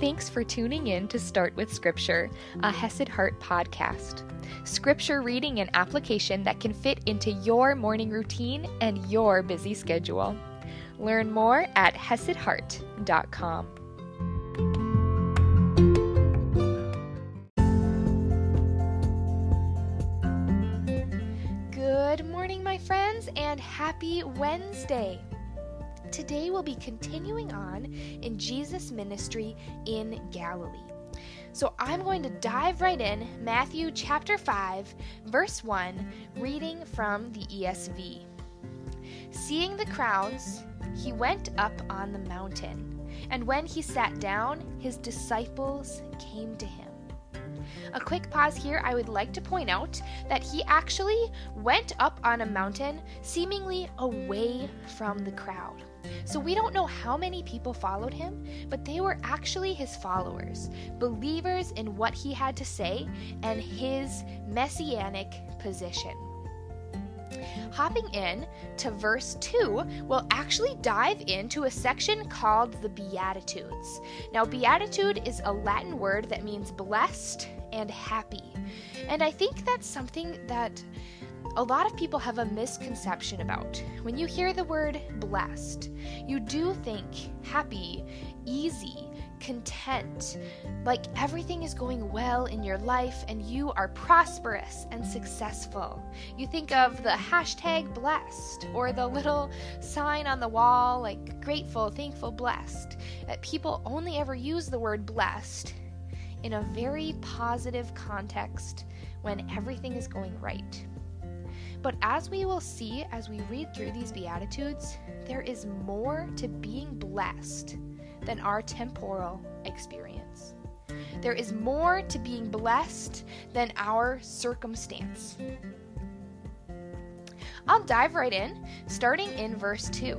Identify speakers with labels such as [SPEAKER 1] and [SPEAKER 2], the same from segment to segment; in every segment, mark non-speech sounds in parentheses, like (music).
[SPEAKER 1] Thanks for tuning in to Start with Scripture, a Hesed Heart podcast. Scripture reading and application that can fit into your morning routine and your busy schedule. Learn more at HesedHeart.com. Good morning, my friends, and happy Wednesday! Today we'll be continuing on in Jesus' ministry in Galilee. So I'm going to dive right in, Matthew chapter 5, verse 1, reading from the ESV. Seeing the crowds, he went up on the mountain, and when he sat down, his disciples came to him. A quick pause here. I would like to point out that he actually went up on a mountain, seemingly away from the crowd. So we don't know how many people followed him, but they were actually his followers, believers in what he had to say and his messianic position. Hopping in to verse 2, we'll actually dive into a section called the Beatitudes. Now, Beatitude is a Latin word that means blessed and happy. And I think that's something that a lot of people have a misconception about. When you hear the word blessed, you do think happy, easy, content, like everything is going well in your life and you are prosperous and successful. You think of the hashtag blessed or the little sign on the wall like grateful, thankful, blessed. That people only ever use the word blessed in a very positive context when everything is going right. But as we will see as we read through these Beatitudes, there is more to being blessed than our temporal experience. There is more to being blessed than our circumstance. I'll dive right in, starting in verse 2.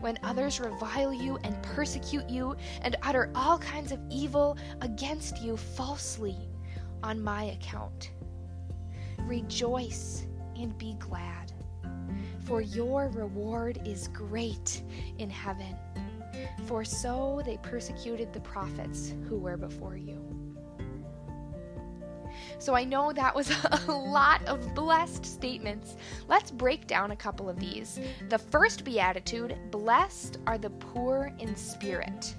[SPEAKER 1] when others revile you and persecute you and utter all kinds of evil against you falsely on my account. Rejoice and be glad, for your reward is great in heaven. For so they persecuted the prophets who were before you. So I know that was (laughs) a lot of blessed statements. Let's break down a couple of these. The first beatitude Blessed are the poor in spirit.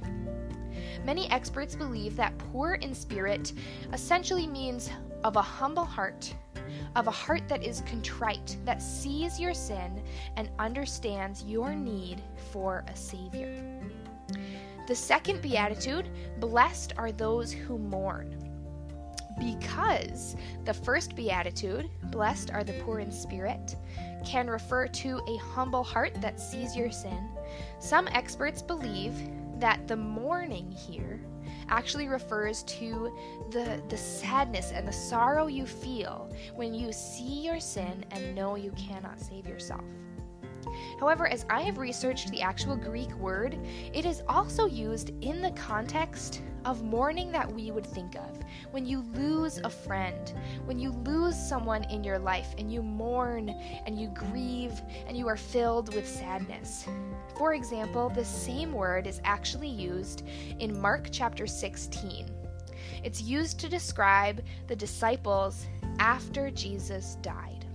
[SPEAKER 1] Many experts believe that poor in spirit essentially means of a humble heart, of a heart that is contrite, that sees your sin and understands your need for a Savior. The second beatitude Blessed are those who mourn because the first beatitude, blessed are the poor in spirit, can refer to a humble heart that sees your sin. Some experts believe that the mourning here actually refers to the, the sadness and the sorrow you feel when you see your sin and know you cannot save yourself. However, as I have researched the actual Greek word, it is also used in the context of mourning that we would think of. When you lose a friend, when you lose someone in your life and you mourn and you grieve and you are filled with sadness. For example, the same word is actually used in Mark chapter 16. It's used to describe the disciples after Jesus died.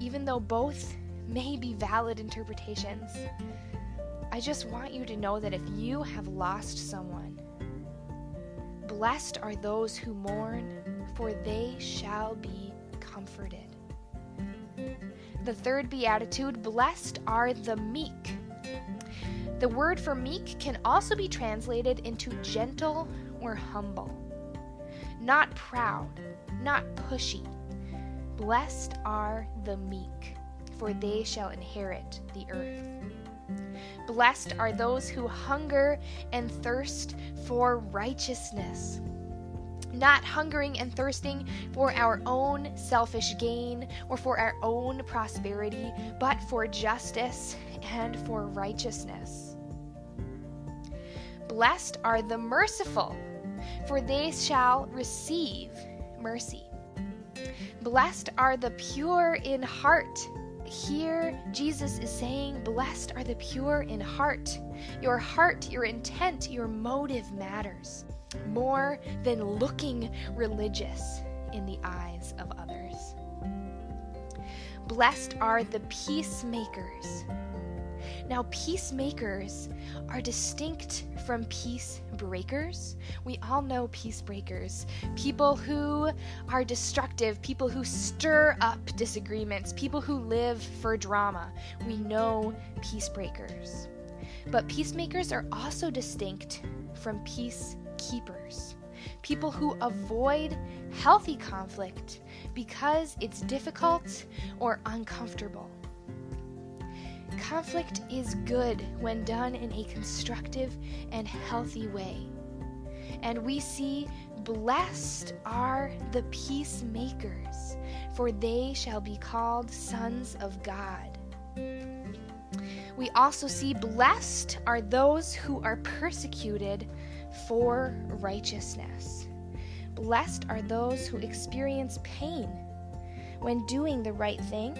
[SPEAKER 1] Even though both may be valid interpretations, I just want you to know that if you have lost someone, blessed are those who mourn, for they shall be comforted. The third beatitude Blessed are the meek. The word for meek can also be translated into gentle or humble. Not proud, not pushy. Blessed are the meek, for they shall inherit the earth. Blessed are those who hunger and thirst for righteousness not hungering and thirsting for our own selfish gain or for our own prosperity, but for justice and for righteousness. Blessed are the merciful, for they shall receive mercy. Blessed are the pure in heart. Here, Jesus is saying, Blessed are the pure in heart. Your heart, your intent, your motive matters more than looking religious in the eyes of others. Blessed are the peacemakers. Now, peacemakers are distinct from peace breakers. We all know peace breakers people who are destructive, people who stir up disagreements, people who live for drama. We know peace breakers. But peacemakers are also distinct from peace keepers, people who avoid healthy conflict because it's difficult or uncomfortable. Conflict is good when done in a constructive and healthy way. And we see, Blessed are the peacemakers, for they shall be called sons of God. We also see, Blessed are those who are persecuted for righteousness. Blessed are those who experience pain when doing the right thing,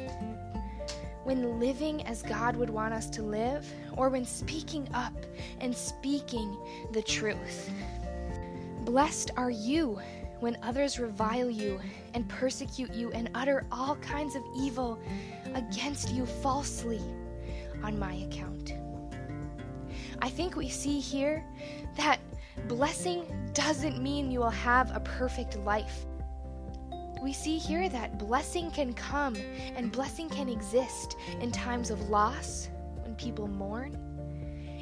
[SPEAKER 1] when living as God would want us to live, or when speaking up and speaking the truth. Blessed are you when others revile you and persecute you and utter all kinds of evil against you falsely on my account. I think we see here that blessing doesn't mean you will have a perfect life. We see here that blessing can come and blessing can exist in times of loss, when people mourn,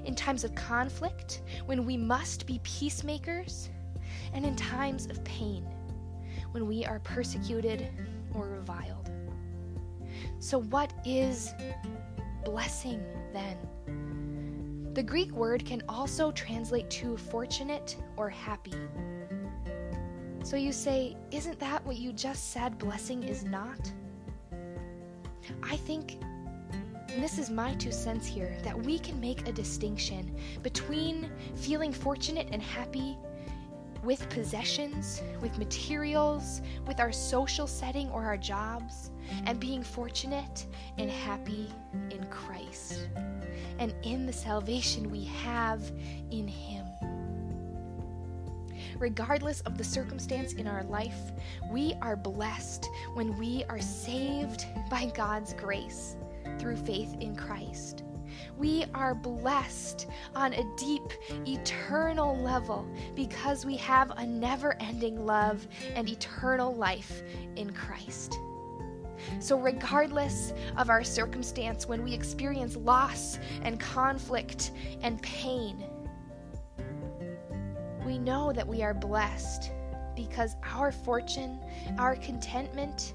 [SPEAKER 1] in times of conflict, when we must be peacemakers, and in times of pain, when we are persecuted or reviled. So, what is blessing then? The Greek word can also translate to fortunate or happy. So you say, isn't that what you just said blessing is not? I think, this is my two cents here, that we can make a distinction between feeling fortunate and happy with possessions, with materials, with our social setting or our jobs, and being fortunate and happy in Christ and in the salvation we have in Him. Regardless of the circumstance in our life, we are blessed when we are saved by God's grace through faith in Christ. We are blessed on a deep, eternal level because we have a never ending love and eternal life in Christ. So, regardless of our circumstance, when we experience loss and conflict and pain, we know that we are blessed because our fortune, our contentment,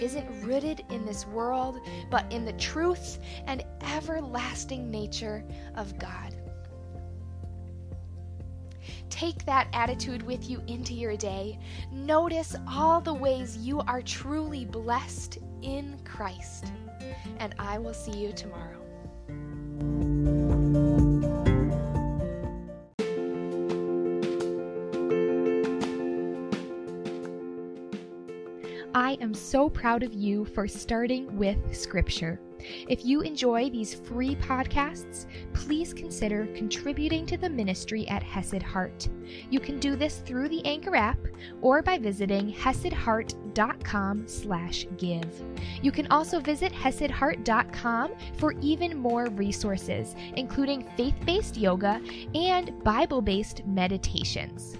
[SPEAKER 1] isn't rooted in this world, but in the truth and everlasting nature of God. Take that attitude with you into your day. Notice all the ways you are truly blessed in Christ. And I will see you tomorrow. Am so proud of you for starting with Scripture. If you enjoy these free podcasts, please consider contributing to the ministry at Hesed Heart. You can do this through the Anchor app or by visiting hesedheart.com slash give. You can also visit hesedheart.com for even more resources, including faith-based yoga and Bible-based meditations.